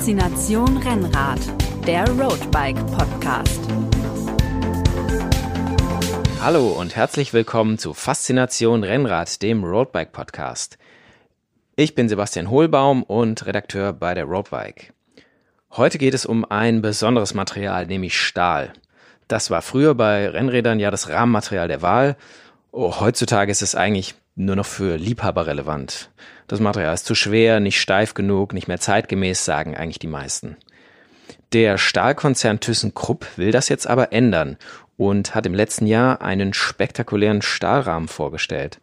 Faszination Rennrad, der Roadbike Podcast. Hallo und herzlich willkommen zu Faszination Rennrad, dem Roadbike Podcast. Ich bin Sebastian Hohlbaum und Redakteur bei der Roadbike. Heute geht es um ein besonderes Material, nämlich Stahl. Das war früher bei Rennrädern ja das Rahmenmaterial der Wahl. Oh, heutzutage ist es eigentlich nur noch für Liebhaber relevant. Das Material ist zu schwer, nicht steif genug, nicht mehr zeitgemäß, sagen eigentlich die meisten. Der Stahlkonzern ThyssenKrupp will das jetzt aber ändern und hat im letzten Jahr einen spektakulären Stahlrahmen vorgestellt.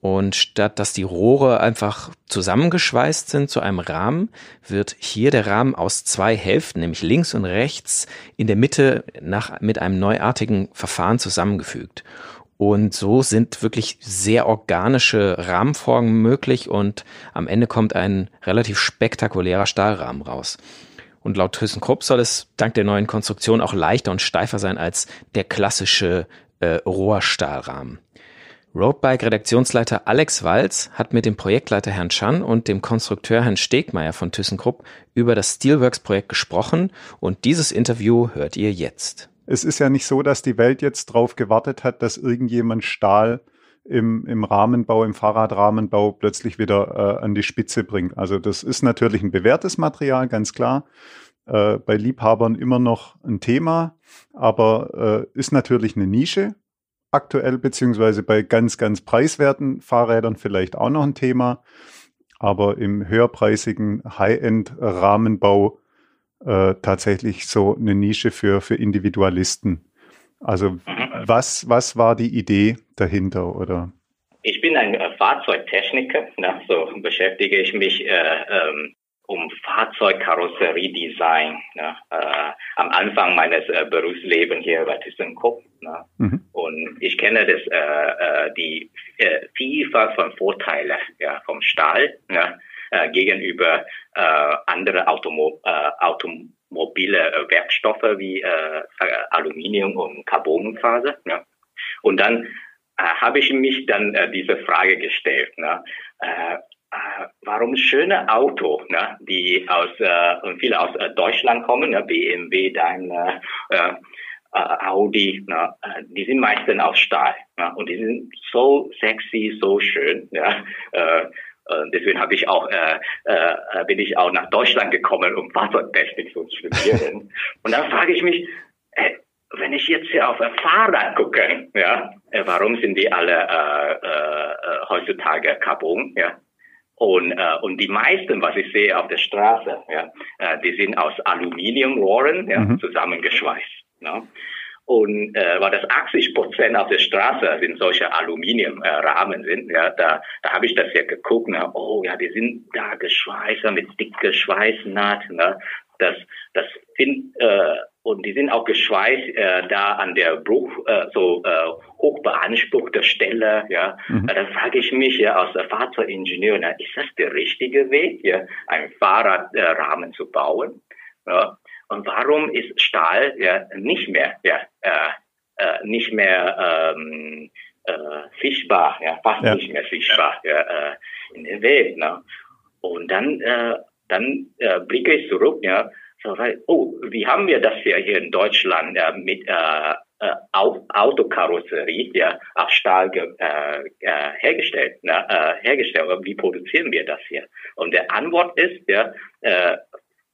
Und statt dass die Rohre einfach zusammengeschweißt sind zu einem Rahmen, wird hier der Rahmen aus zwei Hälften, nämlich links und rechts, in der Mitte nach, mit einem neuartigen Verfahren zusammengefügt. Und so sind wirklich sehr organische Rahmenformen möglich und am Ende kommt ein relativ spektakulärer Stahlrahmen raus. Und laut ThyssenKrupp soll es dank der neuen Konstruktion auch leichter und steifer sein als der klassische äh, Rohrstahlrahmen. Roadbike-Redaktionsleiter Alex Walz hat mit dem Projektleiter Herrn Chan und dem Konstrukteur Herrn Stegmeier von ThyssenKrupp über das Steelworks-Projekt gesprochen und dieses Interview hört ihr jetzt es ist ja nicht so, dass die Welt jetzt drauf gewartet hat, dass irgendjemand Stahl im, im Rahmenbau, im Fahrradrahmenbau plötzlich wieder äh, an die Spitze bringt. Also das ist natürlich ein bewährtes Material, ganz klar. Äh, bei Liebhabern immer noch ein Thema, aber äh, ist natürlich eine Nische aktuell, beziehungsweise bei ganz, ganz preiswerten Fahrrädern vielleicht auch noch ein Thema. Aber im höherpreisigen High-End-Rahmenbau äh, tatsächlich so eine Nische für, für Individualisten. Also mhm. was, was war die Idee dahinter oder? Ich bin ein äh, Fahrzeugtechniker, ne, so beschäftige ich mich äh, ähm, um Fahrzeugkarosseriedesign. Ne, äh, am Anfang meines äh, Berufslebens hier bei ThyssenKrupp. Ne, mhm. Und ich kenne das, die Vielfalt von Vorteilen ja, vom Stahl. Ne, äh, gegenüber äh, andere Automo äh, automobile äh, Werkstoffe wie äh, Aluminium und Carbonfaser. Ja. Und dann äh, habe ich mich dann äh, diese Frage gestellt. Ne? Äh, äh, warum schöne Auto, ne, die aus äh, viele aus äh, Deutschland kommen, ne, BMW, Daimler, äh, Audi, ne, die sind meistens aus Stahl ne, und die sind so sexy, so schön. Äh, äh, deswegen habe ich auch, äh, äh, bin ich auch nach Deutschland gekommen, um Fahrzeugtechnik zu studieren. Und dann frage ich mich, äh, wenn ich jetzt hier auf ein Fahrrad gucke, ja, äh, warum sind die alle äh, äh, heutzutage Carbon, ja? Und, äh, und die meisten, was ich sehe auf der Straße, ja, äh, die sind aus Aluminiumrohren ja, mhm. zusammengeschweißt. Ja. Und äh, weil das 80 Prozent auf der Straße sind solche Aluminiumrahmen äh, sind, ja, da, da habe ich das ja geguckt, ne, oh ja, die sind da geschweißt, mit dicke Schweißnaht, ne, das, das find, äh, und die sind auch geschweißt äh, da an der Bruch, äh, so äh, hoch beanspruchte Stelle, ja. Mhm. Da frage ich mich ja als Fahrzeugingenieur, na, ist das der richtige Weg, ja, einen Fahrradrahmen zu bauen? Ja. Und warum ist Stahl ja nicht mehr, ja, äh, äh, nicht mehr ähm, äh, fischbar, ja, fast ja. nicht mehr fischbar ja, äh, in der Welt. Ne? Und dann, äh, dann äh, blicke ich zurück, ja, so, oh, wie haben wir das ja hier in Deutschland ja, mit äh, äh, Autokarosserie ja, auf Stahl äh, äh, hergestellt, ne, äh, hergestellt. Wie produzieren wir das hier? Und der Antwort ist ja, äh,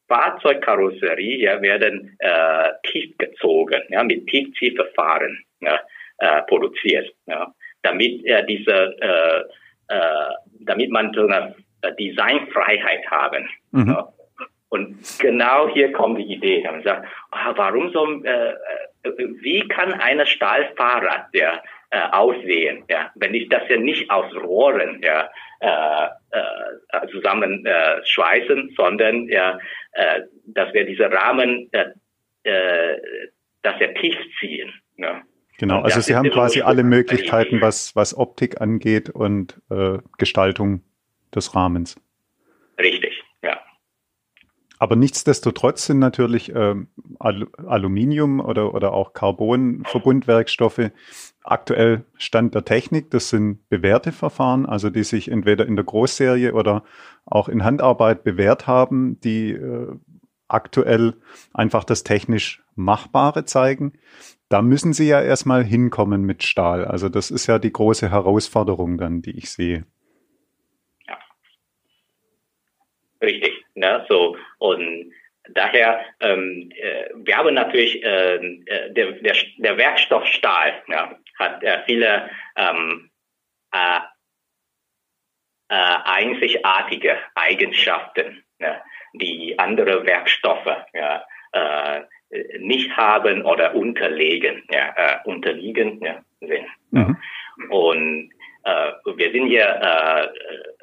Fahrzeugkarosserie ja, werden äh, tief gezogen, ja, mit Tiefziehverfahren ja, äh, produziert, ja, damit äh, diese, äh, äh, damit man so eine äh, Designfreiheit haben. Mhm. Ja. Und genau hier kommt die Idee. Man sagt, ah, warum so, äh, äh wie kann eine Stahlfahrrad ja, äh, aussehen, ja, wenn ich das ja nicht aus Rohren ja, äh, äh, zusammen äh, schweißen, sondern ja, äh, dass wir diese Rahmen, äh, äh, dass wir tief ziehen. Ja. Genau, also Sie haben quasi alle Möglichkeiten, was, was Optik angeht und äh, Gestaltung des Rahmens. Richtig, ja. Aber nichtsdestotrotz sind natürlich äh, Al Aluminium oder, oder auch Carbon-Verbundwerkstoffe aktuell Stand der Technik. Das sind bewährte Verfahren, also die sich entweder in der Großserie oder auch in Handarbeit bewährt haben, die äh, aktuell einfach das technisch Machbare zeigen. Da müssen Sie ja erstmal hinkommen mit Stahl. Also das ist ja die große Herausforderung dann, die ich sehe. Ja. Richtig. Ne? So, und daher, ähm, äh, wir haben natürlich äh, äh der, der, der Werkstoff Stahl ja, hat äh, viele ähm, äh, äh, einzigartige Eigenschaften, ja, die andere Werkstoffe ja, äh, nicht haben oder unterlegen, ja, äh, unterliegen ja, sind. Mhm. Und wir sind hier äh,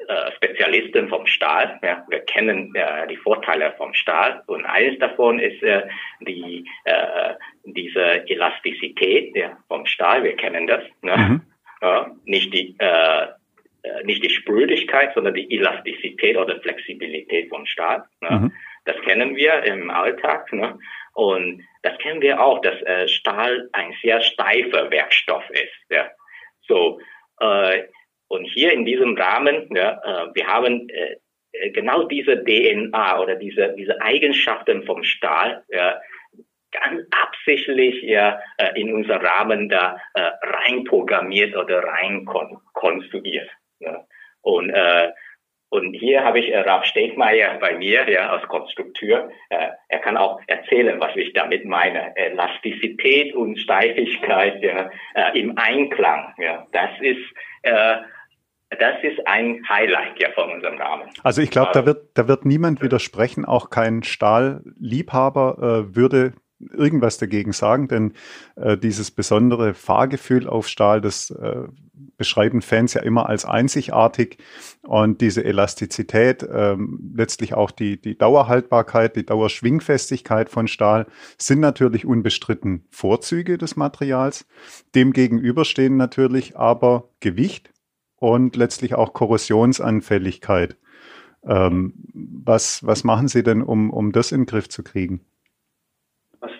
äh, Spezialisten vom Stahl. Ja. Wir kennen äh, die Vorteile vom Stahl und eines davon ist äh, die äh, diese Elastizität ja, vom Stahl. Wir kennen das. Ne? Mhm. Ja, nicht die äh, äh nicht die Sprödigkeit, sondern die Elastizität oder Flexibilität von Stahl. Ne? Mhm. Das kennen wir im Alltag. Ne? Und das kennen wir auch, dass äh, Stahl ein sehr steifer Werkstoff ist. Ja. So, äh, und hier in diesem Rahmen, ja, äh, wir haben äh, äh genau diese DNA oder diese, diese Eigenschaften vom Stahl ja, ganz absichtlich ja, äh, in unser Rahmen da äh, reinprogrammiert oder rein kon konstruiert. Ja. Und äh, und hier habe ich äh, Ralf Stegmeier bei mir, ja, als Konstrukteur. Äh, er kann auch erzählen, was ich damit meine. Elastizität und Steifigkeit ja, äh, im Einklang. Ja, das ist äh, das ist ein Highlight ja von unserem Namen. Also ich glaube, da also wird, da wird niemand widersprechen, auch kein Stahlliebhaber äh, würde irgendwas dagegen sagen, denn äh, dieses besondere Fahrgefühl auf Stahl, das äh, beschreiben Fans ja immer als einzigartig und diese Elastizität, ähm, letztlich auch die, die Dauerhaltbarkeit, die Dauerschwingfestigkeit von Stahl sind natürlich unbestritten Vorzüge des Materials. Demgegenüber stehen natürlich aber Gewicht und letztlich auch Korrosionsanfälligkeit. Ähm, was, was machen Sie denn, um, um das in den Griff zu kriegen?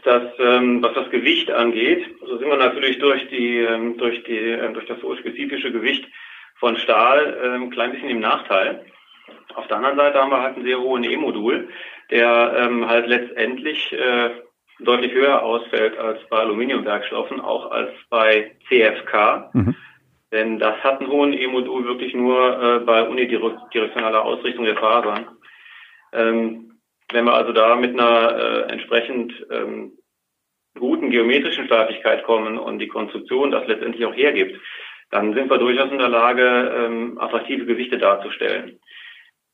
Was das, ähm, was das Gewicht angeht, so sind wir natürlich durch die, ähm, durch die, ähm, durch das spezifische Gewicht von Stahl ähm, ein klein bisschen im Nachteil. Auf der anderen Seite haben wir halt einen sehr hohen E-Modul, der ähm, halt letztendlich äh, deutlich höher ausfällt als bei Aluminiumwerkstoffen, auch als bei CFK. Mhm. Denn das hat einen hohen E-Modul wirklich nur äh, bei unidirektionaler Ausrichtung der Fasern. Ähm, wenn wir also da mit einer äh, entsprechend ähm, guten geometrischen Steifigkeit kommen und die Konstruktion das letztendlich auch hergibt, dann sind wir durchaus in der Lage, ähm, attraktive Gewichte darzustellen.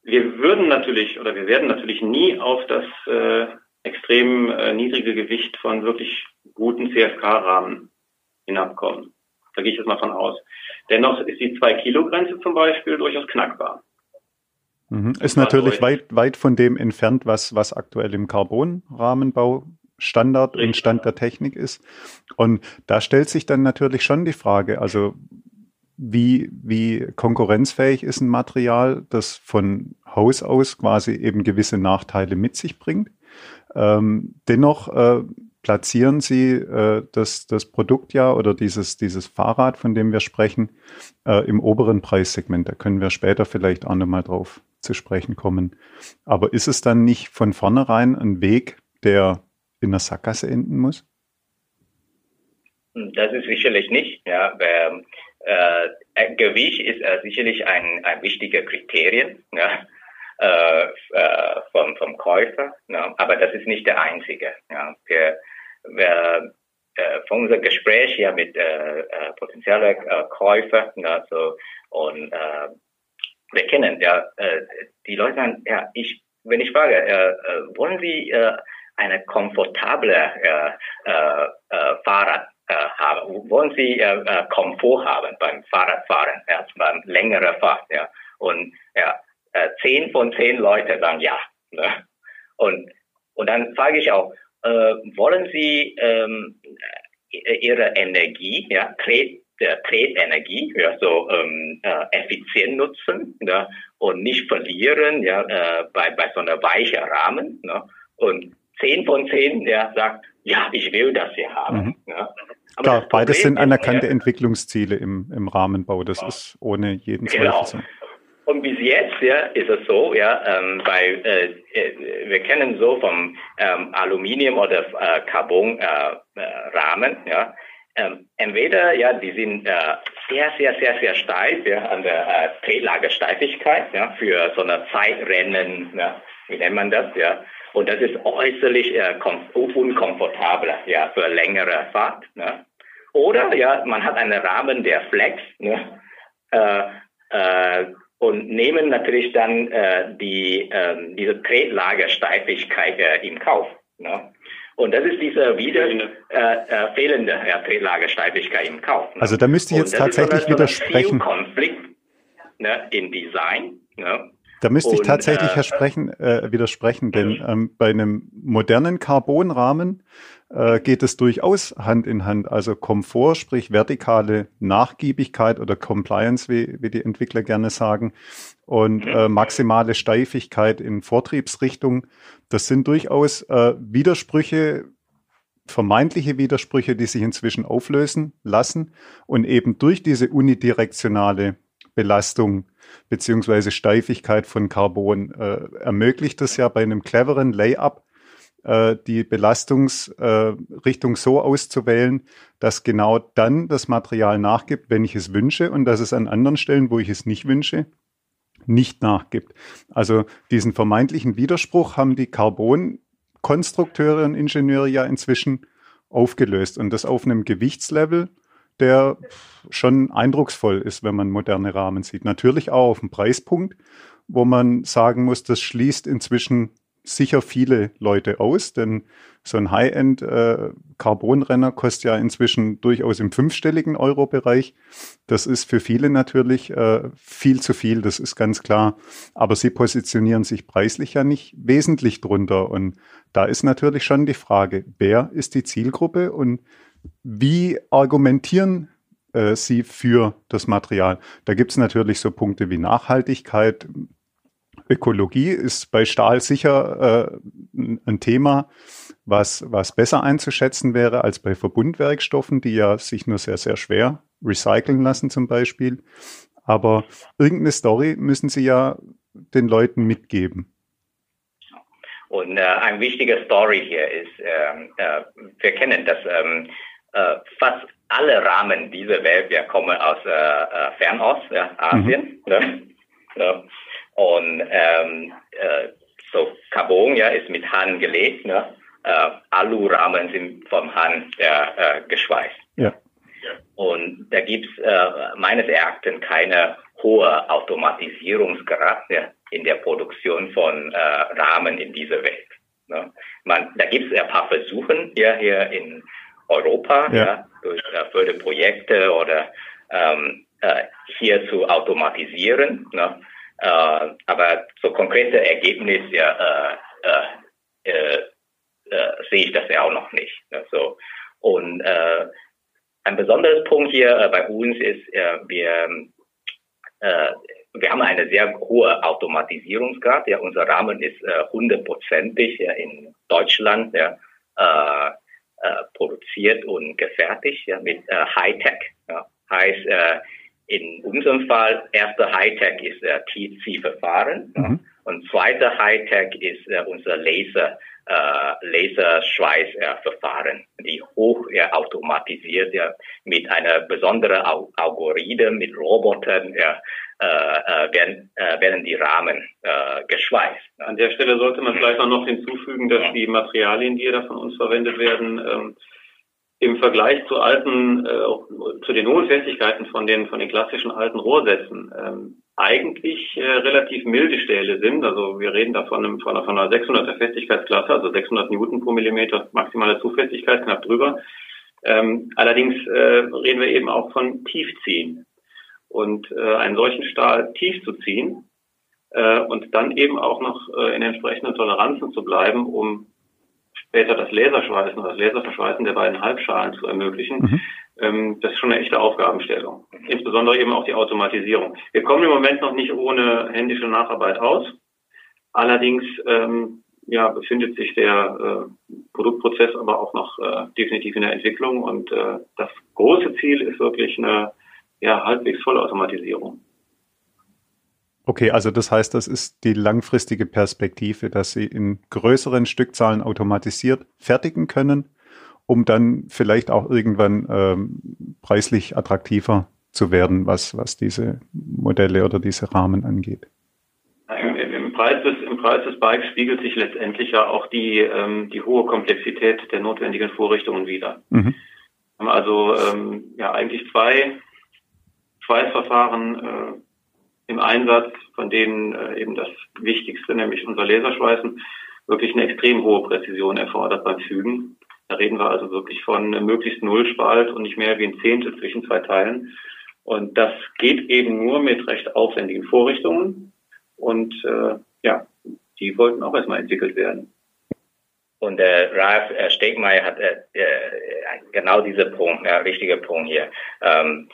Wir würden natürlich oder wir werden natürlich nie auf das äh, extrem äh, niedrige Gewicht von wirklich guten CFK-Rahmen hinabkommen. Da gehe ich jetzt mal von aus. Dennoch ist die 2-Kilo-Grenze zum Beispiel durchaus knackbar. Mhm. Ist natürlich weit, weit von dem entfernt, was, was aktuell im Carbon-Rahmenbau Standard Richtig. und Stand der Technik ist. Und da stellt sich dann natürlich schon die Frage, also wie, wie konkurrenzfähig ist ein Material, das von Haus aus quasi eben gewisse Nachteile mit sich bringt. Ähm, dennoch äh, platzieren Sie äh, das, das Produkt ja oder dieses, dieses Fahrrad, von dem wir sprechen, äh, im oberen Preissegment. Da können wir später vielleicht auch nochmal drauf zu sprechen kommen. Aber ist es dann nicht von vornherein ein Weg, der in der Sackgasse enden muss? Das ist sicherlich nicht. Ja, äh, äh, Gewicht ist äh, sicherlich ein, ein wichtiger Kriterium ja, äh, äh, vom, vom Käufer, ja, aber das ist nicht der einzige. Ja. Wir, wir, äh, von unserem Gespräch ja mit äh, äh, potenziellen äh, Käufern ja, so, und äh, wir kennen ja äh, die Leute sagen, ja, ich, wenn ich frage, äh, äh, wollen Sie äh, eine komfortable äh, äh, äh, Fahrrad äh, haben? Wollen Sie äh, äh, Komfort haben beim Fahrradfahren, ja, beim längeren Fahrt? Ja? Und ja, äh, zehn von zehn Leute sagen ja. Ne? Und und dann frage ich auch, äh, wollen Sie ähm, Ihre Energie, ja, der Tretenergie ja, so ähm, äh, effizient nutzen ja, und nicht verlieren ja, äh, bei, bei so einer weichen Rahmen. Ne? Und zehn von zehn, der sagt, ja, ich will das hier haben. Mhm. Ja. Klar, beides sind anerkannte ist, Entwicklungsziele im, im Rahmenbau. Das ja. ist ohne jeden genau. Zweifel so. Und bis jetzt ja, ist es so, ja, ähm, weil äh, äh, wir kennen so vom ähm, Aluminium oder äh, Carbon-Rahmen, äh, äh ja, ähm, entweder ja, die sind äh, sehr, sehr, sehr, sehr steif ja, an der Tretlagersteifigkeit ja, für so eine Zeitrennen, ja, wie nennt man das, ja, und das ist äußerlich unkomfortabel ja, für längere Fahrt. Ne? Oder ja, man hat einen Rahmen, der flex ne? äh, äh, und nehmen natürlich dann äh, die, äh, diese Tretlagersteifigkeit äh, im Kauf. Ne? Und das ist diese wieder äh, äh, fehlende ja, Tretlagersteifigkeit im Kauf. Ne? Also da müsste ich jetzt tatsächlich so widersprechen. Konflikt ne, in Design. Ne? Da müsste ich tatsächlich äh, Sprechen, äh, widersprechen, denn ähm, bei einem modernen Carbonrahmen äh, geht es durchaus Hand in Hand. Also Komfort, sprich vertikale Nachgiebigkeit oder Compliance, wie, wie die Entwickler gerne sagen, und äh, maximale Steifigkeit in Vortriebsrichtung. Das sind durchaus äh, Widersprüche, vermeintliche Widersprüche, die sich inzwischen auflösen lassen und eben durch diese unidirektionale Belastung beziehungsweise Steifigkeit von Carbon äh, ermöglicht es ja bei einem cleveren Layup äh, die Belastungsrichtung äh, so auszuwählen, dass genau dann das Material nachgibt, wenn ich es wünsche und dass es an anderen Stellen, wo ich es nicht wünsche, nicht nachgibt. Also diesen vermeintlichen Widerspruch haben die Carbon-Konstrukteure und Ingenieure ja inzwischen aufgelöst und das auf einem Gewichtslevel, der schon eindrucksvoll ist, wenn man moderne Rahmen sieht. Natürlich auch auf dem Preispunkt, wo man sagen muss, das schließt inzwischen sicher viele Leute aus, denn so ein High-End äh, Carbonrenner kostet ja inzwischen durchaus im fünfstelligen Euro-Bereich. Das ist für viele natürlich äh, viel zu viel, das ist ganz klar. Aber sie positionieren sich preislich ja nicht wesentlich drunter. Und da ist natürlich schon die Frage, wer ist die Zielgruppe und wie argumentieren äh, sie für das Material? Da gibt es natürlich so Punkte wie Nachhaltigkeit. Ökologie ist bei Stahl sicher äh, ein Thema, was, was besser einzuschätzen wäre als bei Verbundwerkstoffen, die ja sich nur sehr, sehr schwer recyceln lassen zum Beispiel. Aber irgendeine Story müssen sie ja den Leuten mitgeben. Und äh, eine wichtige Story hier ist, äh, äh, wir kennen das, ähm, äh, fast alle Rahmen dieser Welt ja, kommen aus äh, äh, Fernost, ja, Asien. Mhm. Ne? Ja. Und ähm, äh, so Carbon ja, ist mit Hand gelegt, ne? äh, Alurahmen sind vom Hand ja, äh, geschweißt. Ja. Und da gibt's äh, meines Erachtens keine hohe Automatisierungsgrad ja, in der Produktion von äh, Rahmen in dieser Welt. Ne? Man, da gibt's ein paar Versuche hier, hier in Europa, ja. ja durch äh, Förderprojekte oder ähm, äh, hier zu automatisieren. Ne? Äh, aber so konkrete Ergebnisse ja, äh, äh, sehe ich das ja auch noch nicht. Ne? So. Und ein besonderes Punkt hier bei uns ist, wir, wir haben eine sehr hohe Automatisierungsgrad. Ja, unser Rahmen ist hundertprozentig ja, in Deutschland. Ja, äh, äh, produziert und gefertigt ja, mit äh, Hightech. Ja. Heißt, äh, in unserem Fall, erster Hightech ist äh, TC-Verfahren mhm. und zweiter Hightech ist äh, unser Laser, äh, Laserschweißverfahren, äh, die hoch ja, automatisiert ja, mit einer besonderen Algorithmen, mit Robotern äh, äh, werden, äh, werden die Rahmen äh, geschweißt. An der Stelle sollte man vielleicht auch noch hinzufügen, dass die Materialien, die da von uns verwendet werden, ähm, im Vergleich zu alten, äh, zu den hohen Festigkeiten von den von den klassischen alten Rohrsätzen ähm, eigentlich äh, relativ milde Stähle sind. Also wir reden da von, einem, von, einer, von einer 600er Festigkeitsklasse, also 600 Newton pro Millimeter maximale Zufestigkeit, knapp drüber. Ähm, allerdings äh, reden wir eben auch von Tiefziehen und äh, einen solchen Stahl tief zu ziehen äh, und dann eben auch noch äh, in entsprechenden Toleranzen zu bleiben, um später das Laserschweißen oder das Laserverschweißen der beiden Halbschalen zu ermöglichen. Mhm. Ähm, das ist schon eine echte Aufgabenstellung. Insbesondere eben auch die Automatisierung. Wir kommen im Moment noch nicht ohne händische Nacharbeit aus. Allerdings ähm, ja, befindet sich der äh, Produktprozess aber auch noch äh, definitiv in der Entwicklung und äh, das große Ziel ist wirklich eine ja, halbwegs Vollautomatisierung. Okay, also das heißt, das ist die langfristige Perspektive, dass Sie in größeren Stückzahlen automatisiert fertigen können, um dann vielleicht auch irgendwann ähm, preislich attraktiver zu werden, was, was diese Modelle oder diese Rahmen angeht. Im, im, Preis des, Im Preis des Bikes spiegelt sich letztendlich ja auch die, ähm, die hohe Komplexität der notwendigen Vorrichtungen wider. Mhm. Also ähm, ja eigentlich zwei Schweißverfahren äh, im Einsatz, von denen äh, eben das Wichtigste, nämlich unser Laserschweißen, wirklich eine extrem hohe Präzision erfordert beim Fügen. Da reden wir also wirklich von möglichst Nullspalt und nicht mehr wie ein Zehntel zwischen zwei Teilen. Und das geht eben nur mit recht aufwendigen Vorrichtungen. Und äh, ja, die wollten auch erstmal entwickelt werden. Und äh, Ralf äh, Stegmeier hat äh, äh, genau diesen Punkt, ja, richtiger Punkt hier. Ähm,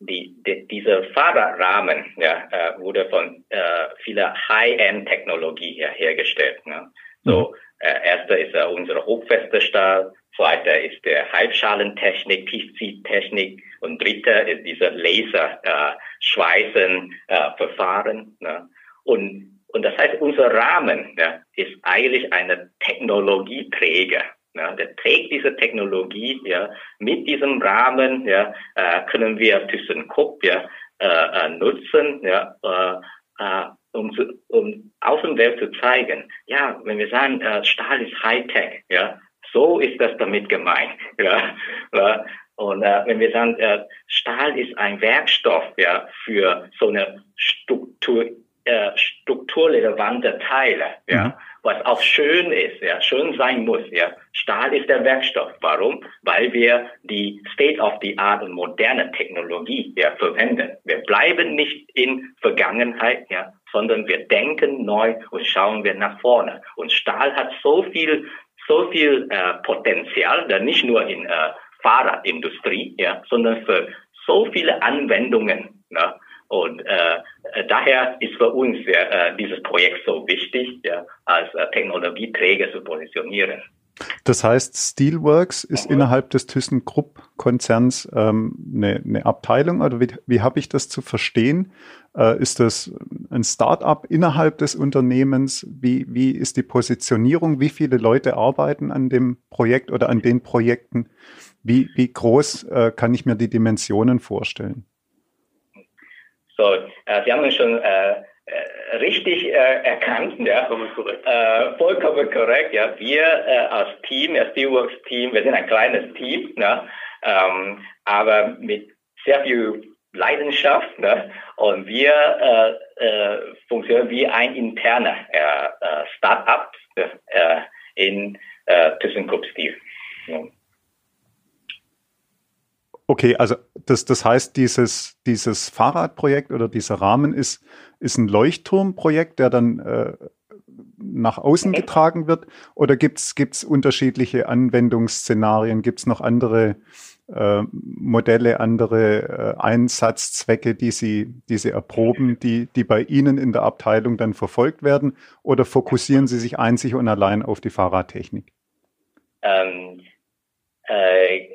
die, die, dieser Fahrradrahmen ja, äh, wurde von äh, vieler High-End-Technologie her hergestellt. Ne? So, mhm. äh, erster ist äh, unsere hochfeste Stahl, zweiter ist der Halbschalentechnik, Tiefziehtechnik und dritter ist dieser Laser-Schweißen äh, Verfahren. Ne? Und und das heißt, unser Rahmen ja, ist eigentlich eine Technologieträger. Ja, der trägt diese Technologie, ja, mit diesem Rahmen, ja, äh, können wir ThyssenKrupp, ja, äh, äh, nutzen, ja, äh, äh, um, zu, um Außenwelt zu zeigen, ja, wenn wir sagen, äh, Stahl ist Hightech, ja, so ist das damit gemeint, ja, ja. Und äh, wenn wir sagen, äh, Stahl ist ein Werkstoff, ja, für so eine Struktur, äh, strukturrelevante Teile, ja, mhm. Was auch schön ist, ja, schön sein muss, ja. Stahl ist der Werkstoff. Warum? Weil wir die State-of-the-Art und moderne Technologie ja, verwenden. Wir bleiben nicht in Vergangenheit, ja, sondern wir denken neu und schauen wir nach vorne. Und Stahl hat so viel, so viel äh, Potenzial, nicht nur in äh, Fahrradindustrie, ja, sondern für so viele Anwendungen. Ja, und äh, äh, daher ist für uns ja, äh, dieses Projekt so wichtig, ja, als äh, Technologieträger zu positionieren. Das heißt, Steelworks ist mhm. innerhalb des ThyssenKrupp-Konzerns ähm, eine, eine Abteilung oder wie, wie habe ich das zu verstehen? Äh, ist das ein Start-up innerhalb des Unternehmens? Wie, wie ist die Positionierung? Wie viele Leute arbeiten an dem Projekt oder an den Projekten? Wie, wie groß äh, kann ich mir die Dimensionen vorstellen? So, äh, Sie haben schon äh, äh, richtig äh, erkannt, ja, vollkommen korrekt. Äh, vollkommen korrekt, ja. Wir äh, als Team, das Steelworks Team, wir sind ein kleines Team, ne, ähm, aber mit sehr viel Leidenschaft, ne, und wir äh, äh, funktionieren wie ein interner äh, äh, Start-up äh, in äh, ThyssenKrupp Steel. Ja. Okay, also das, das heißt, dieses, dieses Fahrradprojekt oder dieser Rahmen ist, ist ein Leuchtturmprojekt, der dann äh, nach außen getragen wird? Oder gibt es unterschiedliche Anwendungsszenarien? Gibt es noch andere äh, Modelle, andere äh, Einsatzzwecke, die Sie, die Sie erproben, die, die bei Ihnen in der Abteilung dann verfolgt werden? Oder fokussieren Sie sich einzig und allein auf die Fahrradtechnik? Ähm, äh,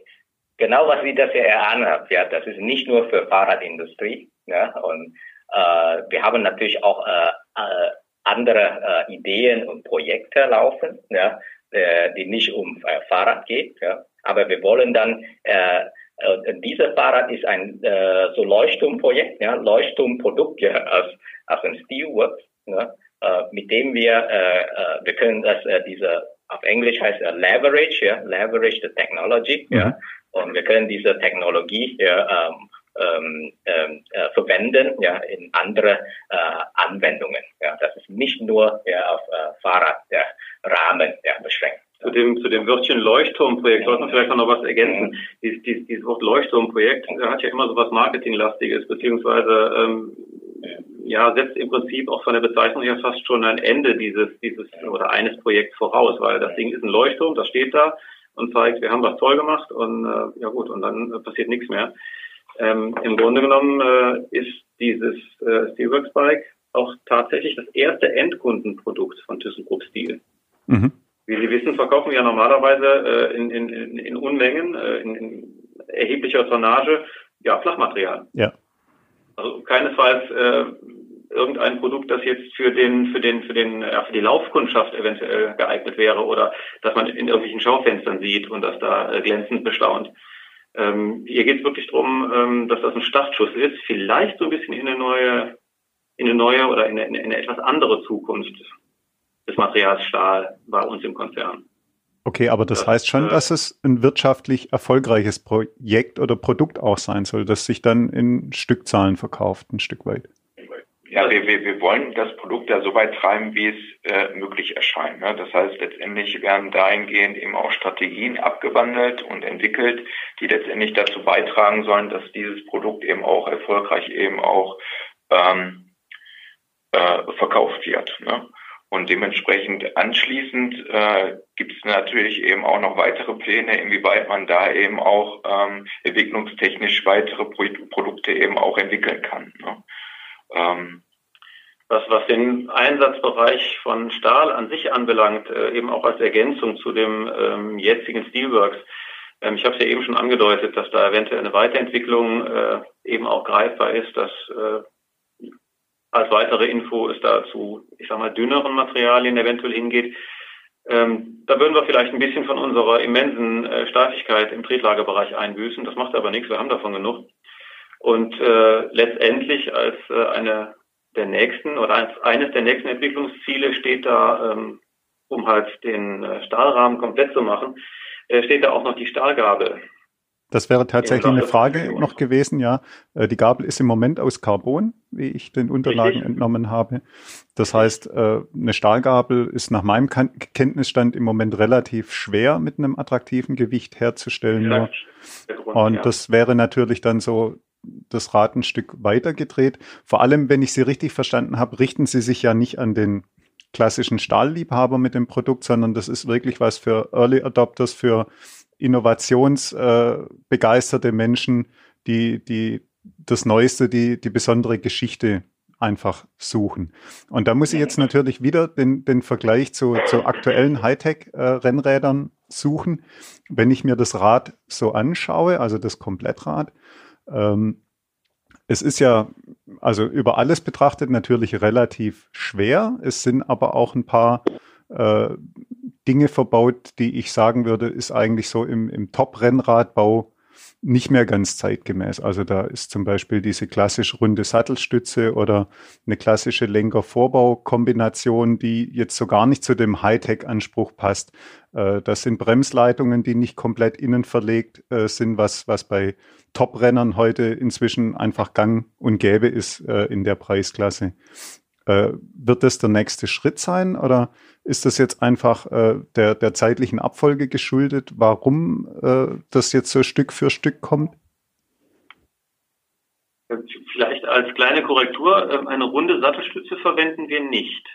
genau was Sie das ja erahnen haben, ja, das ist nicht nur für Fahrradindustrie, ja, und äh, wir haben natürlich auch äh, äh, andere äh, Ideen und Projekte laufen, ja, äh, die nicht um äh, Fahrrad geht, ja, aber wir wollen dann äh, äh, dieses Fahrrad ist ein äh, so Leuchtturmprojekt, ja, Leuchtturmprodukt ja, aus, aus dem Steelworks, ja, äh, mit dem wir äh, äh, wir können das äh, diese auf Englisch heißt äh, Leverage, ja, Leverage the Technology, mhm. ja, und wir können diese Technologie ja, ähm, ähm, ähm, äh, verwenden ja, in andere äh, Anwendungen. Ja. Das ist nicht nur ja, auf äh, Fahrrad der Rahmen ja, beschränkt. Zu dem, zu dem Wörtchen Leuchtturmprojekt sollten wir vielleicht noch was ergänzen. Mhm. Dies, dies, dieses Wort Leuchtturmprojekt hat ja immer so was Marketinglastiges, beziehungsweise ähm, ja, setzt im Prinzip auch von der Bezeichnung her fast schon ein Ende dieses, dieses oder eines Projekts voraus, weil das Ding ist ein Leuchtturm, das steht da, und zeigt, wir haben was toll gemacht und äh, ja gut, und dann äh, passiert nichts mehr. Ähm, Im Grunde genommen äh, ist dieses äh, Steelworks Bike auch tatsächlich das erste Endkundenprodukt von ThyssenKrupp Steel. Mhm. Wie Sie wissen, verkaufen wir ja normalerweise äh, in, in, in Unmengen, äh, in, in erheblicher Tonnage, ja, Flachmaterial. Ja. Also keinesfalls äh, irgendein Produkt, das jetzt für den, für den, für den, ja, für die Laufkundschaft eventuell geeignet wäre oder dass man in irgendwelchen Schaufenstern sieht und das da äh, glänzend bestaunt. Ähm, hier geht es wirklich darum, ähm, dass das ein Startschuss ist, vielleicht so ein bisschen in eine neue, in eine neue oder in eine, in eine etwas andere Zukunft des Materials Stahl bei uns im Konzern. Okay, aber das, das heißt schon, äh, dass es ein wirtschaftlich erfolgreiches Projekt oder Produkt auch sein soll, das sich dann in Stückzahlen verkauft, ein Stück weit. Ja, wir, wir, wir wollen das Produkt ja so weit treiben, wie es äh, möglich erscheint. Ne? Das heißt, letztendlich werden dahingehend eben auch Strategien abgewandelt und entwickelt, die letztendlich dazu beitragen sollen, dass dieses Produkt eben auch erfolgreich eben auch ähm, äh, verkauft wird. Ne? Und dementsprechend anschließend äh, gibt es natürlich eben auch noch weitere Pläne, inwieweit man da eben auch ähm, entwicklungstechnisch weitere Pro Produkte eben auch entwickeln kann. Ne? Ähm, was, was den Einsatzbereich von Stahl an sich anbelangt, äh, eben auch als Ergänzung zu dem ähm, jetzigen Steelworks. Ähm, ich habe es ja eben schon angedeutet, dass da eventuell eine Weiterentwicklung äh, eben auch greifbar ist, dass äh, als weitere Info es da zu, ich sag mal, dünneren Materialien eventuell hingeht. Ähm, da würden wir vielleicht ein bisschen von unserer immensen äh, Steifigkeit im Tretlagerbereich einbüßen. Das macht aber nichts, wir haben davon genug. Und äh, letztendlich als äh, eine der nächsten oder als eines der nächsten Entwicklungsziele steht da, ähm, um halt den äh, Stahlrahmen komplett zu machen, äh, steht da auch noch die Stahlgabel. Das wäre tatsächlich eine Frage noch gewesen, ja. Äh, die Gabel ist im Moment aus Carbon, wie ich den Unterlagen Richtig. entnommen habe. Das heißt, äh, eine Stahlgabel ist nach meinem Kenntnisstand im Moment relativ schwer mit einem attraktiven Gewicht herzustellen. Ja, Grund, Und ja. das wäre natürlich dann so das Rad ein Stück weiter gedreht. Vor allem, wenn ich Sie richtig verstanden habe, richten Sie sich ja nicht an den klassischen Stahlliebhaber mit dem Produkt, sondern das ist wirklich was für Early Adopters, für innovationsbegeisterte äh, Menschen, die, die das Neueste, die, die besondere Geschichte einfach suchen. Und da muss ich jetzt natürlich wieder den, den Vergleich zu, zu aktuellen Hightech-Rennrädern suchen. Wenn ich mir das Rad so anschaue, also das Komplettrad, ähm, es ist ja, also über alles betrachtet natürlich relativ schwer. Es sind aber auch ein paar äh, Dinge verbaut, die ich sagen würde, ist eigentlich so im, im Top-Rennradbau nicht mehr ganz zeitgemäß. Also da ist zum Beispiel diese klassisch runde Sattelstütze oder eine klassische Lenker-Vorbau-Kombination, die jetzt so gar nicht zu dem Hightech-Anspruch passt. Äh, das sind Bremsleitungen, die nicht komplett innen verlegt äh, sind, was, was bei Top-Rennern heute inzwischen einfach gang und gäbe ist äh, in der Preisklasse. Äh, wird das der nächste Schritt sein oder ist das jetzt einfach äh, der, der zeitlichen Abfolge geschuldet, warum äh, das jetzt so Stück für Stück kommt? Vielleicht als kleine Korrektur, ähm, eine runde Sattelstütze verwenden wir nicht.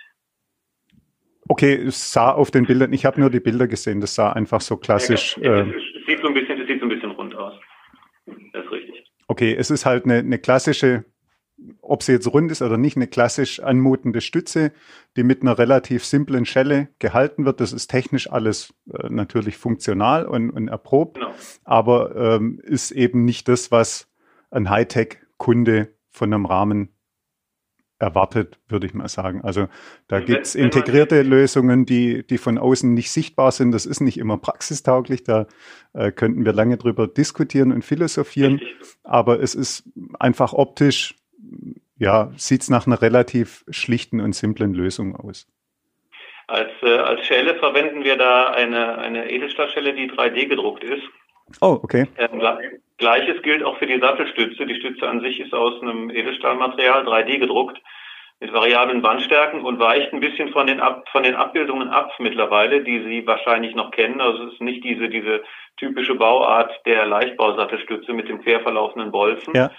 Okay, es sah auf den Bildern, ich habe nur die Bilder gesehen, das sah einfach so klassisch. Ja, es, es, sieht so ein bisschen, es sieht so ein bisschen rund aus. Das ist richtig. Okay, es ist halt eine, eine klassische ob sie jetzt rund ist oder nicht, eine klassisch anmutende Stütze, die mit einer relativ simplen Schelle gehalten wird. Das ist technisch alles äh, natürlich funktional und, und erprobt, genau. aber ähm, ist eben nicht das, was ein Hightech-Kunde von einem Rahmen erwartet, würde ich mal sagen. Also da gibt es integrierte Lösungen, die, die von außen nicht sichtbar sind. Das ist nicht immer praxistauglich. Da äh, könnten wir lange drüber diskutieren und philosophieren. Richtig. Aber es ist einfach optisch ja, sieht es nach einer relativ schlichten und simplen Lösung aus. Als, äh, als Schelle verwenden wir da eine, eine Edelstahlschelle, die 3D gedruckt ist. Oh, okay. Ähm, Gleiches gilt auch für die Sattelstütze. Die Stütze an sich ist aus einem Edelstahlmaterial 3D gedruckt mit variablen Bandstärken und weicht ein bisschen von den, ab, von den Abbildungen ab mittlerweile, die Sie wahrscheinlich noch kennen. Also es ist nicht diese, diese typische Bauart der Leichtbausattelstütze mit dem quer verlaufenden Bolzen, ja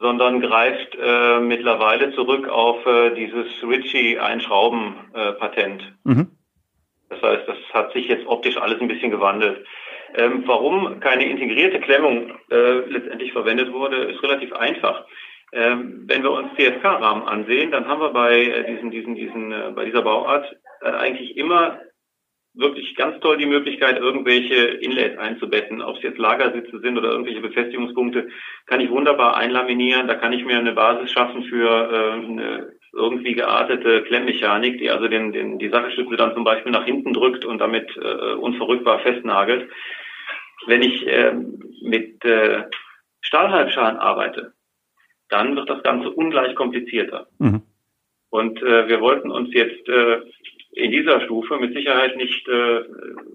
sondern greift äh, mittlerweile zurück auf äh, dieses Ritchie-Einschrauben-Patent. Äh, mhm. Das heißt, das hat sich jetzt optisch alles ein bisschen gewandelt. Ähm, warum keine integrierte Klemmung äh, letztendlich verwendet wurde, ist relativ einfach. Ähm, wenn wir uns CSK-Rahmen ansehen, dann haben wir bei äh, diesen, diesen, diesen, äh, bei dieser Bauart äh, eigentlich immer wirklich ganz toll die Möglichkeit, irgendwelche Inlays einzubetten. Ob es jetzt Lagersitze sind oder irgendwelche Befestigungspunkte, kann ich wunderbar einlaminieren. Da kann ich mir eine Basis schaffen für äh, eine irgendwie geartete Klemmmechanik, die also den, den, die Sattelstütze dann zum Beispiel nach hinten drückt und damit äh, unverrückbar festnagelt. Wenn ich äh, mit äh, Stahlhalbschalen arbeite, dann wird das Ganze ungleich komplizierter. Mhm. Und äh, wir wollten uns jetzt äh, in dieser Stufe mit Sicherheit nicht äh,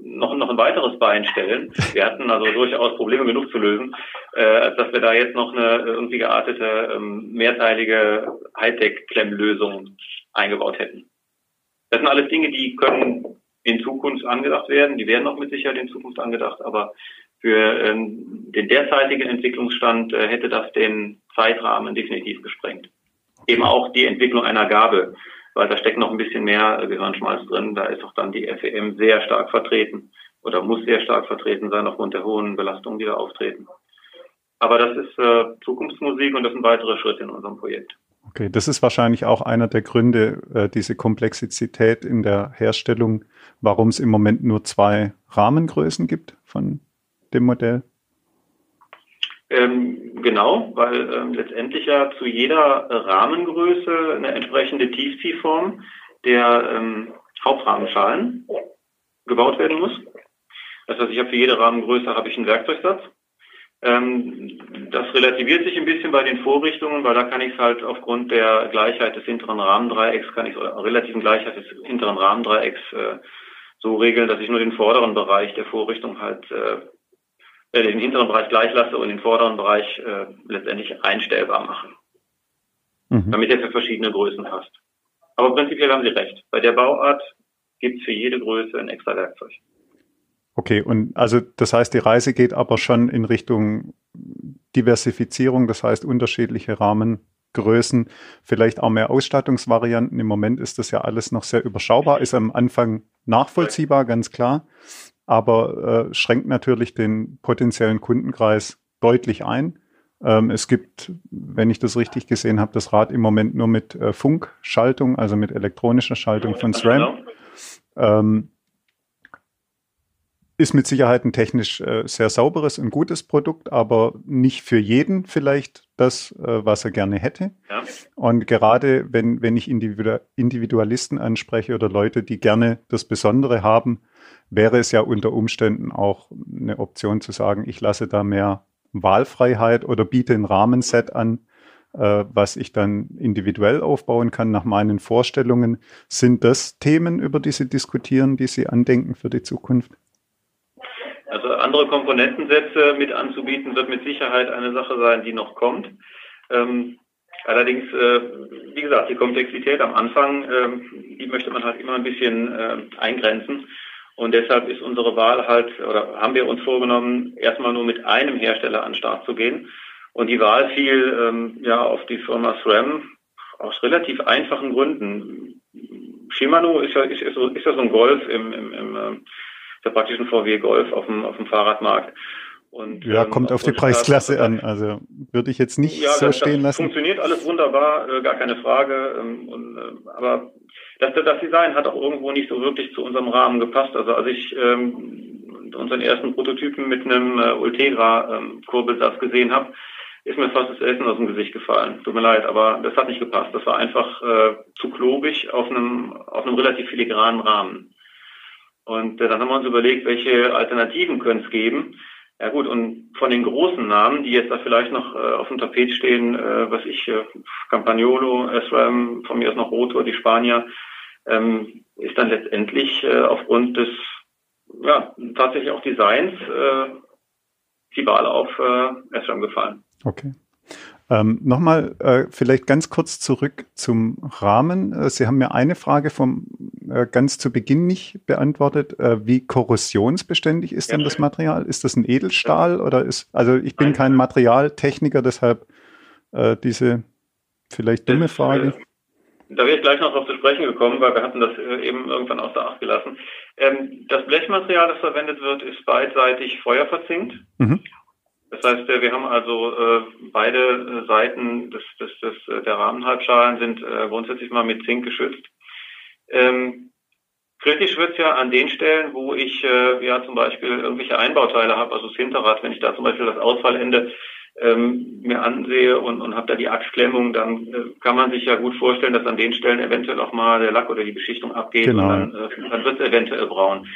noch, noch ein weiteres Bein stellen. Wir hatten also durchaus Probleme genug zu lösen, äh, als dass wir da jetzt noch eine irgendwie geartete, ähm, mehrteilige Hightech-Klemmlösung eingebaut hätten. Das sind alles Dinge, die können in Zukunft angedacht werden. Die werden auch mit Sicherheit in Zukunft angedacht, aber für ähm, den derzeitigen Entwicklungsstand äh, hätte das den Zeitrahmen definitiv gesprengt. Eben auch die Entwicklung einer Gabel, weil da steckt noch ein bisschen mehr Gehirnschmalz drin. Da ist auch dann die FEM sehr stark vertreten oder muss sehr stark vertreten sein aufgrund der hohen Belastungen, die da auftreten. Aber das ist äh, Zukunftsmusik und das sind weitere Schritte in unserem Projekt. Okay, das ist wahrscheinlich auch einer der Gründe, äh, diese Komplexität in der Herstellung, warum es im Moment nur zwei Rahmengrößen gibt von dem Modell? Ähm, genau, weil ähm, letztendlich ja zu jeder Rahmengröße eine entsprechende Tiefziehform der ähm, Hauptrahmenschalen gebaut werden muss. Das heißt, ich habe für jede Rahmengröße habe ich einen Werkzeugsatz. Ähm, das relativiert sich ein bisschen bei den Vorrichtungen, weil da kann ich es halt aufgrund der Gleichheit des hinteren Rahmendreiecks, kann ich relativen Gleichheit des hinteren Rahmendreiecks äh, so regeln, dass ich nur den vorderen Bereich der Vorrichtung halt äh, äh, den hinteren Bereich gleich lasse und den vorderen Bereich äh, letztendlich einstellbar mache. Mhm. Damit er für verschiedene Größen passt. Aber prinzipiell haben Sie recht. Bei der Bauart gibt es für jede Größe ein extra Werkzeug. Okay, und also das heißt, die Reise geht aber schon in Richtung Diversifizierung, das heißt unterschiedliche Rahmengrößen, vielleicht auch mehr Ausstattungsvarianten. Im Moment ist das ja alles noch sehr überschaubar, ist am Anfang nachvollziehbar, ganz klar aber äh, schränkt natürlich den potenziellen Kundenkreis deutlich ein. Ähm, es gibt, wenn ich das richtig gesehen habe, das Rad im Moment nur mit äh, Funkschaltung, also mit elektronischer Schaltung von SRAM. Ähm, ist mit Sicherheit ein technisch äh, sehr sauberes und gutes Produkt, aber nicht für jeden vielleicht das, äh, was er gerne hätte. Ja. Und gerade wenn, wenn ich Individualisten anspreche oder Leute, die gerne das Besondere haben, wäre es ja unter Umständen auch eine Option zu sagen, ich lasse da mehr Wahlfreiheit oder biete ein Rahmenset an, äh, was ich dann individuell aufbauen kann nach meinen Vorstellungen. Sind das Themen, über die Sie diskutieren, die Sie andenken für die Zukunft? Also andere Komponentensätze mit anzubieten, wird mit Sicherheit eine Sache sein, die noch kommt. Ähm, allerdings, äh, wie gesagt, die Komplexität am Anfang, äh, die möchte man halt immer ein bisschen äh, eingrenzen. Und deshalb ist unsere Wahl halt, oder haben wir uns vorgenommen, erstmal nur mit einem Hersteller an den Start zu gehen. Und die Wahl fiel ähm, ja auf die Firma SRAM aus relativ einfachen Gründen. Shimano ist ja, ist, ist, so, ist ja so ein Golf im, im, im äh, der praktischen VW Golf auf dem, auf dem Fahrradmarkt. Und, ja, ähm, kommt auf die Preisklasse an. Also würde ich jetzt nicht ja, so das, stehen lassen. Funktioniert alles wunderbar, äh, gar keine Frage. Ähm, und, äh, aber das, das Design hat auch irgendwo nicht so wirklich zu unserem Rahmen gepasst. Also als ich ähm, unseren ersten Prototypen mit einem äh, Ultegra ähm, gesehen habe, ist mir fast das Essen aus dem Gesicht gefallen. Tut mir leid, aber das hat nicht gepasst. Das war einfach äh, zu klobig auf einem, auf einem relativ filigranen Rahmen. Und äh, dann haben wir uns überlegt, welche Alternativen könnte es geben. Ja gut, und von den großen Namen, die jetzt da vielleicht noch äh, auf dem Tapet stehen, äh, was ich, äh, Campagnolo, SRAM, von mir ist noch Rotor, die Spanier, ähm, ist dann letztendlich äh, aufgrund des ja, tatsächlich auch Designs äh, die Wahl auf äh, SRAM gefallen. Okay. Ähm, Nochmal äh, vielleicht ganz kurz zurück zum Rahmen. Äh, Sie haben mir eine Frage vom äh, ganz zu Beginn nicht beantwortet. Äh, wie korrosionsbeständig ist ja, denn das Material? Ist das ein Edelstahl oder ist also ich bin kein Materialtechniker, deshalb äh, diese vielleicht dumme Frage. Da wäre ich gleich noch auf zu sprechen gekommen, weil wir hatten das eben irgendwann außer Acht gelassen. Ähm, das Blechmaterial, das verwendet wird, ist beidseitig feuerverzinkt. Mhm. Das heißt, wir haben also äh, beide äh, Seiten des, des, des, äh, der Rahmenhalbschalen sind äh, grundsätzlich mal mit Zink geschützt. Ähm, Kritisch wird es ja an den Stellen, wo ich äh, ja zum Beispiel irgendwelche Einbauteile habe, also das Hinterrad, wenn ich da zum Beispiel das Ausfallende ähm, mir ansehe und, und habe da die Achsklemmung, dann äh, kann man sich ja gut vorstellen, dass an den Stellen eventuell auch mal der Lack oder die Beschichtung abgeht genau. und dann, äh, dann wird es eventuell braun.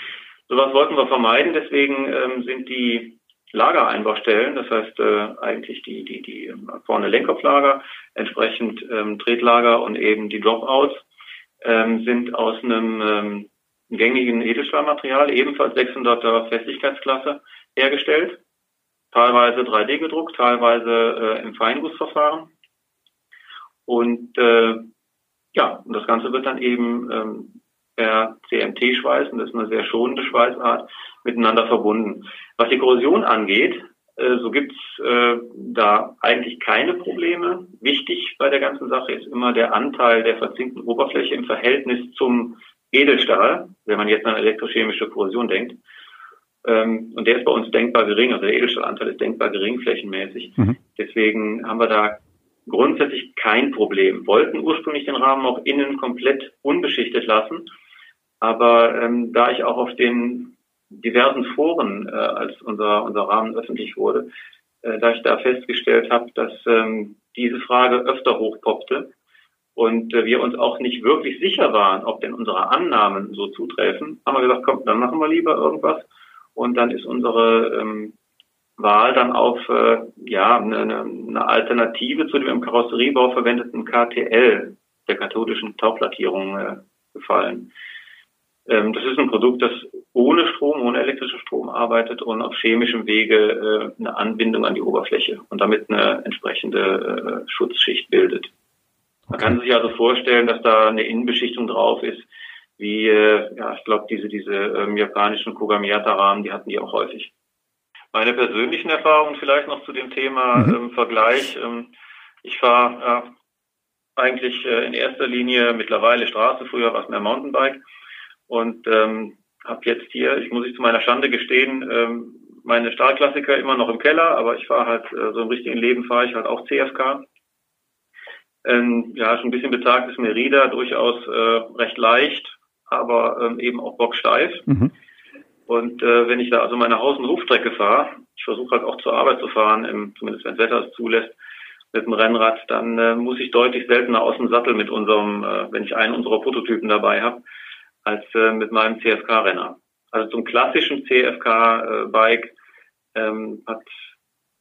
Sowas wollten wir vermeiden, deswegen ähm, sind die Lagereinbaustellen, das heißt äh, eigentlich die, die, die ähm, vorne Lenkkopflager, entsprechend ähm, Tretlager und eben die Dropouts, ähm, sind aus einem ähm, gängigen Edelstahlmaterial, ebenfalls 600er Festigkeitsklasse, hergestellt. Teilweise 3D gedruckt, teilweise äh, im Feingussverfahren. Und äh, ja, und das Ganze wird dann eben ähm, per CMT-Schweiß, und das ist eine sehr schonende Schweißart, miteinander verbunden. Was die Korrosion angeht, äh, so gibt's äh, da eigentlich keine Probleme. Wichtig bei der ganzen Sache ist immer der Anteil der verzinkten Oberfläche im Verhältnis zum Edelstahl, wenn man jetzt an elektrochemische Korrosion denkt. Ähm, und der ist bei uns denkbar gering, also der Edelstahlanteil ist denkbar gering flächenmäßig. Mhm. Deswegen haben wir da grundsätzlich kein Problem. Wollten ursprünglich den Rahmen auch innen komplett unbeschichtet lassen. Aber ähm, da ich auch auf den diversen Foren, äh, als unser, unser Rahmen öffentlich wurde, äh, da ich da festgestellt habe, dass ähm, diese Frage öfter hochpoppte, und äh, wir uns auch nicht wirklich sicher waren, ob denn unsere Annahmen so zutreffen, haben wir gesagt, komm, dann machen wir lieber irgendwas. Und dann ist unsere ähm, Wahl dann auf äh, ja eine, eine Alternative zu dem im Karosseriebau verwendeten KTL, der kathodischen Tauflackierung, äh, gefallen. Ähm, das ist ein Produkt, das ohne Strom, ohne elektrischen Strom arbeitet und auf chemischem Wege äh, eine Anbindung an die Oberfläche und damit eine entsprechende äh, Schutzschicht bildet. Man kann sich also vorstellen, dass da eine Innenbeschichtung drauf ist, wie, äh, ja, ich glaube, diese, diese ähm, japanischen Kogamiata-Rahmen, die hatten die auch häufig. Meine persönlichen Erfahrungen vielleicht noch zu dem Thema mhm. ähm, Vergleich. Ähm, ich fahre ja, eigentlich äh, in erster Linie mittlerweile Straße, früher war es mehr Mountainbike und ähm, habe jetzt hier, ich muss ich zu meiner Schande gestehen, ähm, meine Stahlklassiker immer noch im Keller, aber ich fahre halt äh, so im richtigen Leben fahre ich halt auch CFK ähm, ja, schon ein bisschen betagtes Merida, durchaus äh, recht leicht, aber ähm, eben auch bocksteif. Mhm. Und äh, wenn ich da also meine Haus- und Hofstrecke fahre, ich versuche halt auch zur Arbeit zu fahren, im, zumindest wenn das Wetter es zulässt, mit dem Rennrad, dann äh, muss ich deutlich seltener aus dem Sattel mit unserem, äh, wenn ich einen unserer Prototypen dabei habe, als äh, mit meinem CFK-Renner. Also zum klassischen CFK-Bike äh, ähm, hat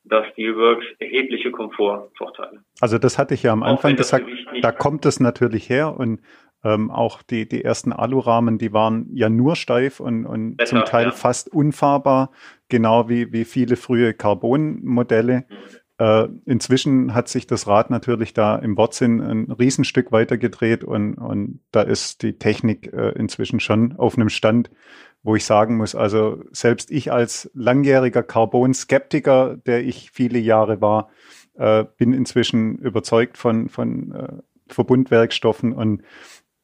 das Steelworks erhebliche Komfortvorteile. Also das hatte ich ja am Anfang gesagt, da kommt es natürlich her und ähm, auch die, die ersten Alurahmen, die waren ja nur steif und, und Besser, zum Teil ja. fast unfahrbar, genau wie, wie viele frühe Carbon-Modelle. Mhm. Äh, inzwischen hat sich das Rad natürlich da im Wortsinn ein Riesenstück weitergedreht und, und da ist die Technik äh, inzwischen schon auf einem Stand, wo ich sagen muss, also selbst ich als langjähriger Carbon-Skeptiker, der ich viele Jahre war, äh, bin inzwischen überzeugt von, von äh, Verbundwerkstoffen und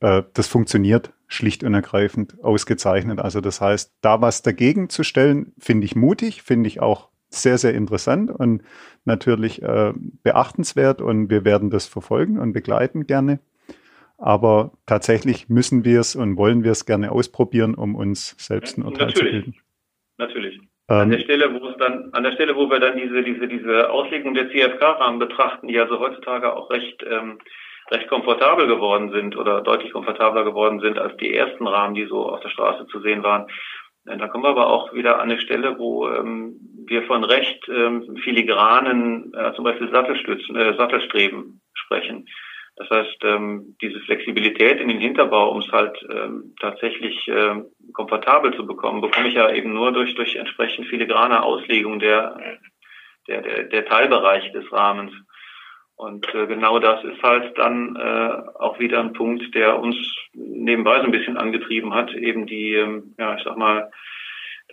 äh, das funktioniert schlicht und ergreifend ausgezeichnet. Also das heißt, da was dagegen zu stellen, finde ich mutig, finde ich auch sehr, sehr interessant und natürlich äh, beachtenswert und wir werden das verfolgen und begleiten gerne. Aber tatsächlich müssen wir es und wollen wir es gerne ausprobieren, um uns selbst ein Urteil Natürlich. zu bilden. Natürlich. An der ähm, Stelle, wo es dann, an der Stelle, wo wir dann diese, diese, diese Auslegung der CFK-Rahmen betrachten, die also heutzutage auch recht, ähm, recht komfortabel geworden sind oder deutlich komfortabler geworden sind als die ersten Rahmen, die so auf der Straße zu sehen waren. Äh, da kommen wir aber auch wieder an eine Stelle, wo ähm, wir von recht ähm, filigranen, äh, zum Beispiel Sattelstützen, äh, Sattelstreben sprechen. Das heißt, ähm, diese Flexibilität in den Hinterbau, um es halt ähm, tatsächlich ähm, komfortabel zu bekommen, bekomme ich ja eben nur durch, durch entsprechend filigrane Auslegung der, der, der, der Teilbereiche des Rahmens. Und äh, genau das ist halt dann äh, auch wieder ein Punkt, der uns nebenbei so ein bisschen angetrieben hat, eben die, ähm, ja, ich sag mal,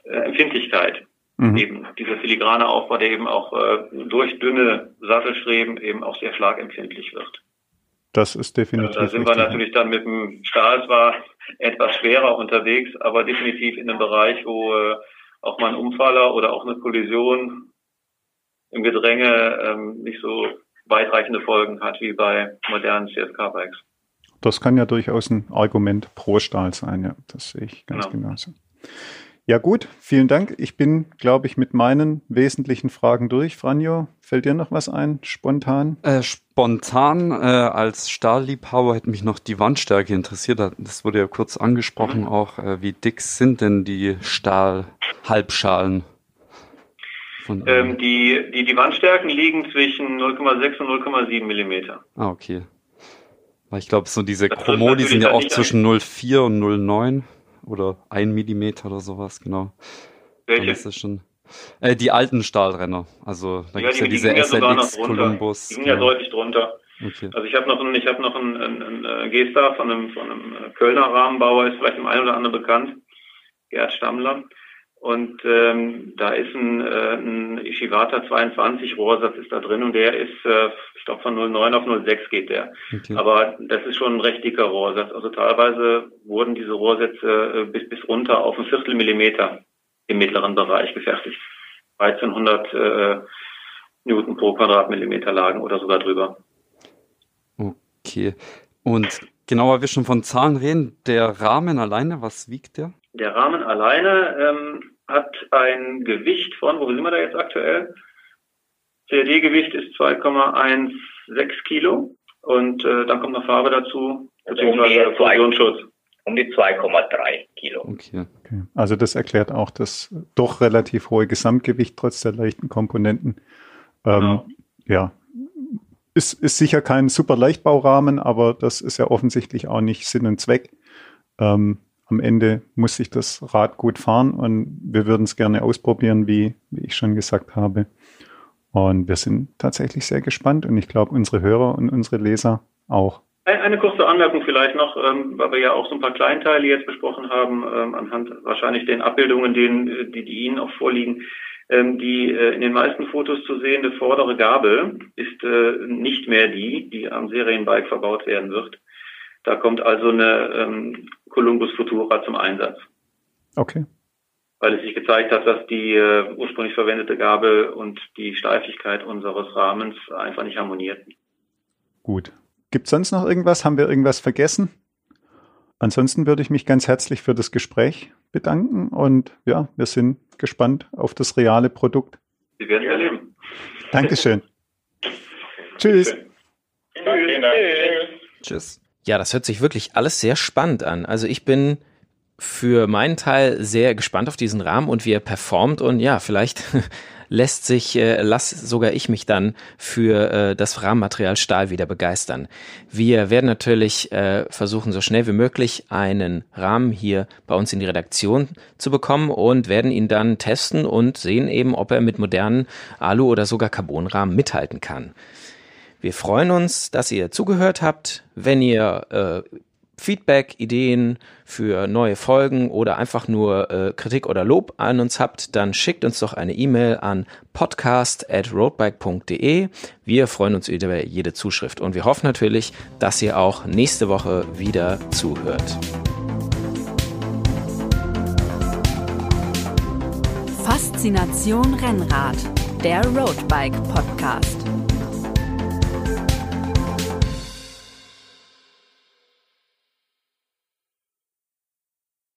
äh, Empfindlichkeit. Mhm. Eben dieser filigrane Aufbau, der eben auch äh, durch dünne Sattelstreben eben auch sehr schlagempfindlich wird. Das ist definitiv. Da sind wir natürlich dann mit dem Stahl zwar etwas schwerer unterwegs, aber definitiv in einem Bereich, wo äh, auch mal ein Umfaller oder auch eine Kollision im Gedränge ähm, nicht so weitreichende Folgen hat wie bei modernen CSK-Bikes. das kann ja durchaus ein Argument pro Stahl sein, ja. Das sehe ich ganz genau. genauso. Ja gut, vielen Dank. Ich bin, glaube ich, mit meinen wesentlichen Fragen durch. Franjo, fällt dir noch was ein, spontan? Äh, spontan, äh, als Stahlliebhaber hätte mich noch die Wandstärke interessiert. Das wurde ja kurz angesprochen mhm. auch. Äh, wie dick sind denn die Stahlhalbschalen? Ähm, die, die, die Wandstärken liegen zwischen 0,6 und 0,7 Millimeter. Ah, okay. Weil ich glaube, so diese Chromo, die sind ja auch zwischen 0,4 und 0,9 oder ein Millimeter oder sowas, genau. Welche? Dann ist das schon. Äh, die alten Stahlrenner. Also da ja, gibt es ja diese ja SLX Columbus. Die sind genau. ja deutlich drunter. Okay. Also ich habe noch, ich hab noch einen, einen, einen G-Star von einem, von einem äh, Kölner Rahmenbauer, ist vielleicht dem einen oder anderen bekannt, Gerd Stammler. Und ähm, da ist ein, äh, ein Ishiwata 22 Rohrsatz ist da drin und der ist, äh, ich glaube von 09 auf 06 geht der. Okay. Aber das ist schon ein recht dicker Rohrsatz. Also teilweise wurden diese Rohrsätze äh, bis, bis runter auf ein Viertelmillimeter im mittleren Bereich gefertigt. 1300 äh, Newton pro Quadratmillimeter lagen oder sogar drüber. Okay. Und genauer wir schon von Zahlen reden, der Rahmen alleine, was wiegt der? Der Rahmen alleine ähm, hat ein Gewicht von, wo sind wir da jetzt aktuell? CAD-Gewicht ist 2,16 Kilo und äh, dann kommt noch Farbe dazu, beziehungsweise also Fusionsschutz. Um die 2,3 Kilo. Okay. okay. Also das erklärt auch das doch relativ hohe Gesamtgewicht trotz der leichten Komponenten. Ähm, genau. Ja, ist, ist sicher kein super Leichtbaurahmen, aber das ist ja offensichtlich auch nicht Sinn und Zweck. Ähm, am Ende muss sich das Rad gut fahren und wir würden es gerne ausprobieren, wie, wie ich schon gesagt habe. Und wir sind tatsächlich sehr gespannt und ich glaube, unsere Hörer und unsere Leser auch. Eine kurze Anmerkung vielleicht noch, ähm, weil wir ja auch so ein paar Kleinteile jetzt besprochen haben, ähm, anhand wahrscheinlich den Abbildungen, denen, die, die Ihnen auch vorliegen. Ähm, die äh, in den meisten Fotos zu sehende vordere Gabel ist äh, nicht mehr die, die am Serienbike verbaut werden wird. Da kommt also eine ähm, Columbus Futura zum Einsatz. Okay. Weil es sich gezeigt hat, dass die äh, ursprünglich verwendete Gabel und die Steifigkeit unseres Rahmens einfach nicht harmonierten. Gut. Gibt es sonst noch irgendwas? Haben wir irgendwas vergessen? Ansonsten würde ich mich ganz herzlich für das Gespräch bedanken und ja, wir sind gespannt auf das reale Produkt. Sie werden es erleben. Dankeschön. Tschüss. Tschüss. Tschüss. Ja, das hört sich wirklich alles sehr spannend an. Also ich bin für meinen Teil sehr gespannt auf diesen Rahmen und wie er performt und ja, vielleicht lässt sich, äh, lass sogar ich mich dann für äh, das Rahmenmaterial Stahl wieder begeistern. Wir werden natürlich äh, versuchen, so schnell wie möglich einen Rahmen hier bei uns in die Redaktion zu bekommen und werden ihn dann testen und sehen eben, ob er mit modernen Alu- oder sogar Carbonrahmen mithalten kann. Wir freuen uns, dass ihr zugehört habt. Wenn ihr äh, Feedback, Ideen für neue Folgen oder einfach nur äh, Kritik oder Lob an uns habt, dann schickt uns doch eine E-Mail an podcast@roadbike.de. Wir freuen uns über jede Zuschrift und wir hoffen natürlich, dass ihr auch nächste Woche wieder zuhört. Faszination Rennrad, der Roadbike Podcast.